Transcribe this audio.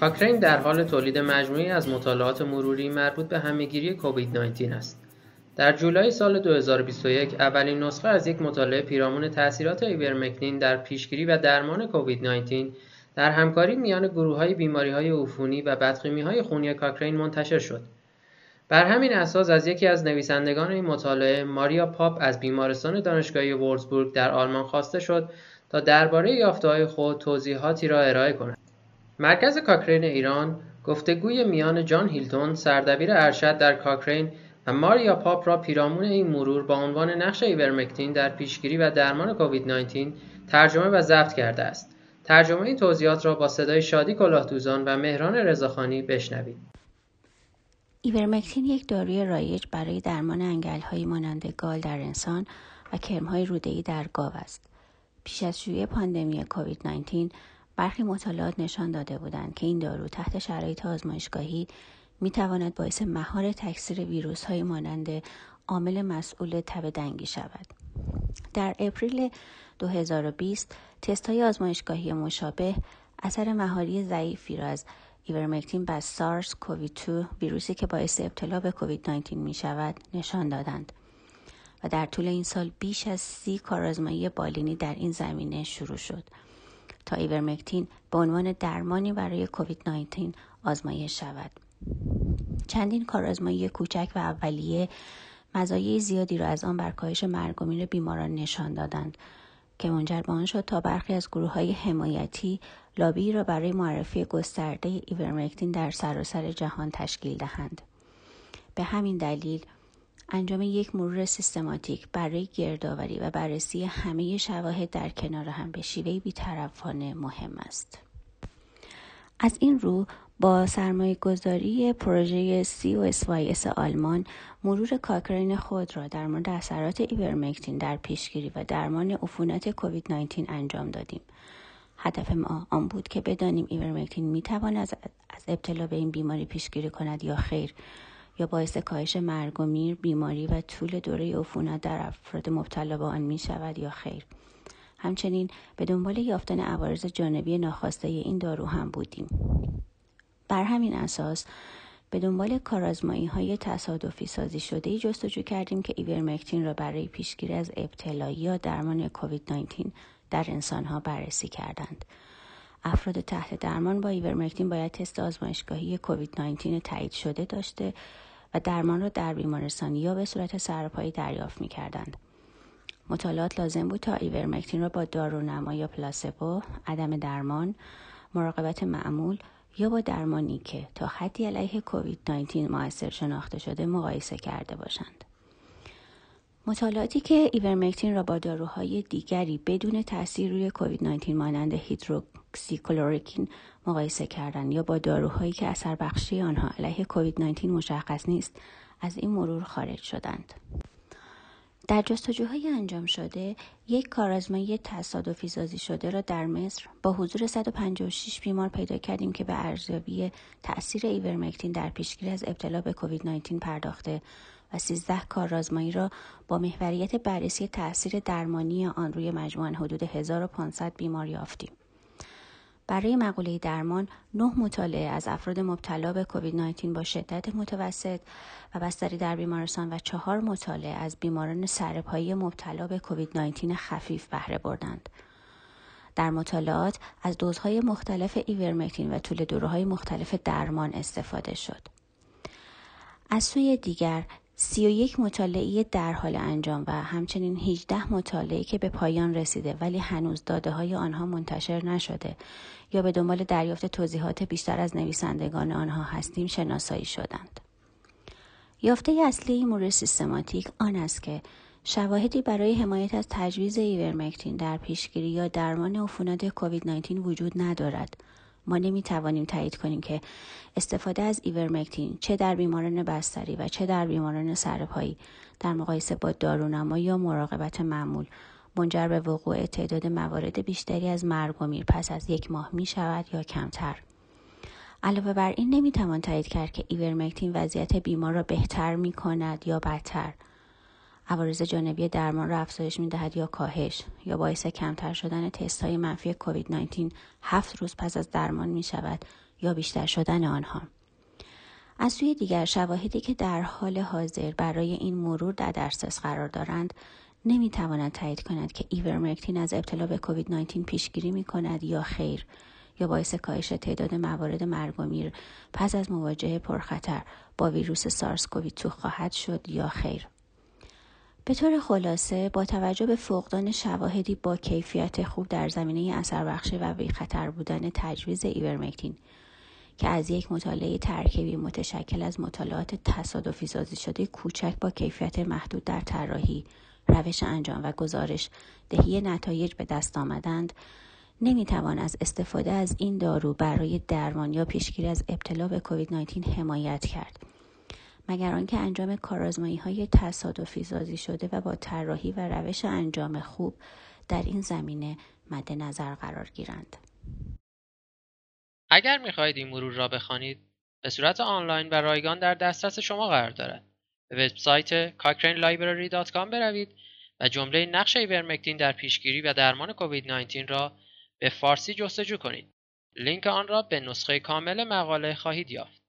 کاکرین در حال تولید مجموعی از مطالعات مروری مربوط به همهگیری کووید 19 است. در جولای سال 2021 اولین نسخه از یک مطالعه پیرامون تاثیرات ایورمکتین در پیشگیری و درمان کووید 19 در همکاری میان گروه های بیماری های عفونی و بدخیمی های خونی کاکرین منتشر شد. بر همین اساس از یکی از نویسندگان این مطالعه ماریا پاپ از بیمارستان دانشگاهی وورزبورگ در آلمان خواسته شد تا درباره یافته‌های خود توضیحاتی را ارائه کند. مرکز کاکرین ایران گفتگوی میان جان هیلتون سردبیر ارشد در کاکرین و ماریا پاپ را پیرامون این مرور با عنوان نقش ایورمکتین در پیشگیری و درمان کووید 19 ترجمه و ضبط کرده است. ترجمه این توضیحات را با صدای شادی کلاهدوزان و مهران رضاخانی بشنوید. ایورمکتین یک داروی رایج برای درمان انگل‌های مانند گال در انسان و کرم‌های روده‌ای در گاو است. پیش از شیوع پاندمی کووید 19 برخی مطالعات نشان داده بودند که این دارو تحت شرایط آزمایشگاهی می تواند باعث مهار تکثیر ویروس های مانند عامل مسئول تب دنگی شود. در اپریل 2020 تست های آزمایشگاهی مشابه اثر مهاری ضعیفی را از ایورمکتین بر سارس کووید 2 ویروسی که باعث ابتلا به کووید 19 می شود نشان دادند و در طول این سال بیش از سی کارآزمایی بالینی در این زمینه شروع شد تا ایورمکتین به عنوان درمانی برای کووید 19 آزمایش شود. چندین کارآزمایی کوچک و اولیه مزایای زیادی را از آن بر کاهش مرگ و بیماران نشان دادند که منجر به آن شد تا برخی از گروه های حمایتی لابی را برای معرفی گسترده ایورمکتین در سراسر جهان تشکیل دهند. به همین دلیل انجام یک مرور سیستماتیک برای گردآوری و بررسی همه شواهد در کنار هم به شیوه بیطرفانه مهم است از این رو با سرمایه گذاری پروژه CEOsys آلمان مرور کاکرین خود را در مورد اثرات ایورمکتین در پیشگیری و درمان عفونت کووید 19 انجام دادیم. هدف ما آن بود که بدانیم ایورمکتین می از, از ابتلا به این بیماری پیشگیری کند یا خیر یا باعث کاهش مرگ و میر بیماری و طول دوره عفونت در افراد مبتلا به آن می شود یا خیر. همچنین به دنبال یافتن عوارض جانبی ناخواسته این دارو هم بودیم. بر همین اساس به دنبال کارازمایی های تصادفی سازی شده ای جستجو کردیم که ایورمکتین را برای پیشگیری از ابتلایی یا درمان کووید 19 در انسان ها بررسی کردند. افراد تحت درمان با ایورمکتین باید تست آزمایشگاهی کووید 19 تایید شده داشته و درمان را در بیمارستان یا به صورت سرپایی دریافت می کردند. مطالعات لازم بود تا ایورمکتین را با دارونما یا پلاسبو، عدم درمان، مراقبت معمول یا با درمانی که تا حدی علیه کووید 19 موثر شناخته شده مقایسه کرده باشند. مطالعاتی که ایورمکتین را با داروهای دیگری بدون تاثیر روی کووید 19 مانند هیدروکسیکلورکین مقایسه کردند یا با داروهایی که اثر بخشی آنها علیه کووید 19 مشخص نیست از این مرور خارج شدند. در جستجوهای انجام شده یک کارآزمایی تصادفی سازی شده را در مصر با حضور 156 بیمار پیدا کردیم که به ارزیابی تاثیر ایورمکتین در پیشگیری از ابتلا به کووید 19 پرداخته و 13 کارآزمایی را با محوریت بررسی تاثیر درمانی آن روی مجموعا حدود 1500 بیمار یافتیم. برای مقوله درمان نه مطالعه از افراد مبتلا به کووید 19 با شدت متوسط و بستری در بیمارستان و چهار مطالعه از بیماران سرپایی مبتلا به کووید 19 خفیف بهره بردند. در مطالعات از دوزهای مختلف ایورمکتین و طول دوره های مختلف درمان استفاده شد. از سوی دیگر سی و یک مطالعه در حال انجام و همچنین 18 مطالعه که به پایان رسیده ولی هنوز داده های آنها منتشر نشده یا به دنبال دریافت توضیحات بیشتر از نویسندگان آنها هستیم شناسایی شدند. یافته اصلی مورد سیستماتیک آن است که شواهدی برای حمایت از تجویز ایورمکتین در پیشگیری یا درمان عفونت کووید 19 وجود ندارد ما نمی توانیم تایید کنیم که استفاده از ایورمکتین چه در بیماران بستری و چه در بیماران سرپایی در مقایسه با دارونما یا مراقبت معمول منجر به وقوع تعداد موارد بیشتری از مرگ و میر پس از یک ماه می شود یا کمتر. علاوه بر این نمی توان تایید کرد که ایورمکتین وضعیت بیمار را بهتر می کند یا بدتر. عوارض جانبی درمان را افزایش می دهد یا کاهش یا باعث کمتر شدن تست های منفی کووید 19 هفت روز پس از درمان می شود یا بیشتر شدن آنها. از سوی دیگر شواهدی که در حال حاضر برای این مرور در دسترس قرار دارند نمی تواند تایید کند که ایورمکتین از ابتلا به کووید 19 پیشگیری می کند یا خیر یا باعث کاهش تعداد موارد مرگ و میر پس از مواجهه پرخطر با ویروس سارس کووید 2 خواهد شد یا خیر. به طور خلاصه با توجه به فقدان شواهدی با کیفیت خوب در زمینه اثر بخشی و بی خطر بودن تجویز ایورمکتین که از یک مطالعه ترکیبی متشکل از مطالعات تصادفی سازی شده کوچک با کیفیت محدود در طراحی روش انجام و گزارش دهی نتایج به دست آمدند نمی‌توان از استفاده از این دارو برای درمان یا پیشگیری از ابتلا به کووید 19 حمایت کرد. مگر آنکه انجام کارآزمایی های تصادفی سازی شده و با طراحی و روش انجام خوب در این زمینه مد نظر قرار گیرند. اگر می‌خواهید این مرور را بخوانید به صورت آنلاین و رایگان در دسترس شما قرار دارد. به وبسایت cochranelibrary.com بروید و جمله نقش ایورمکتین در پیشگیری و درمان کووید 19 را به فارسی جستجو کنید. لینک آن را به نسخه کامل مقاله خواهید یافت.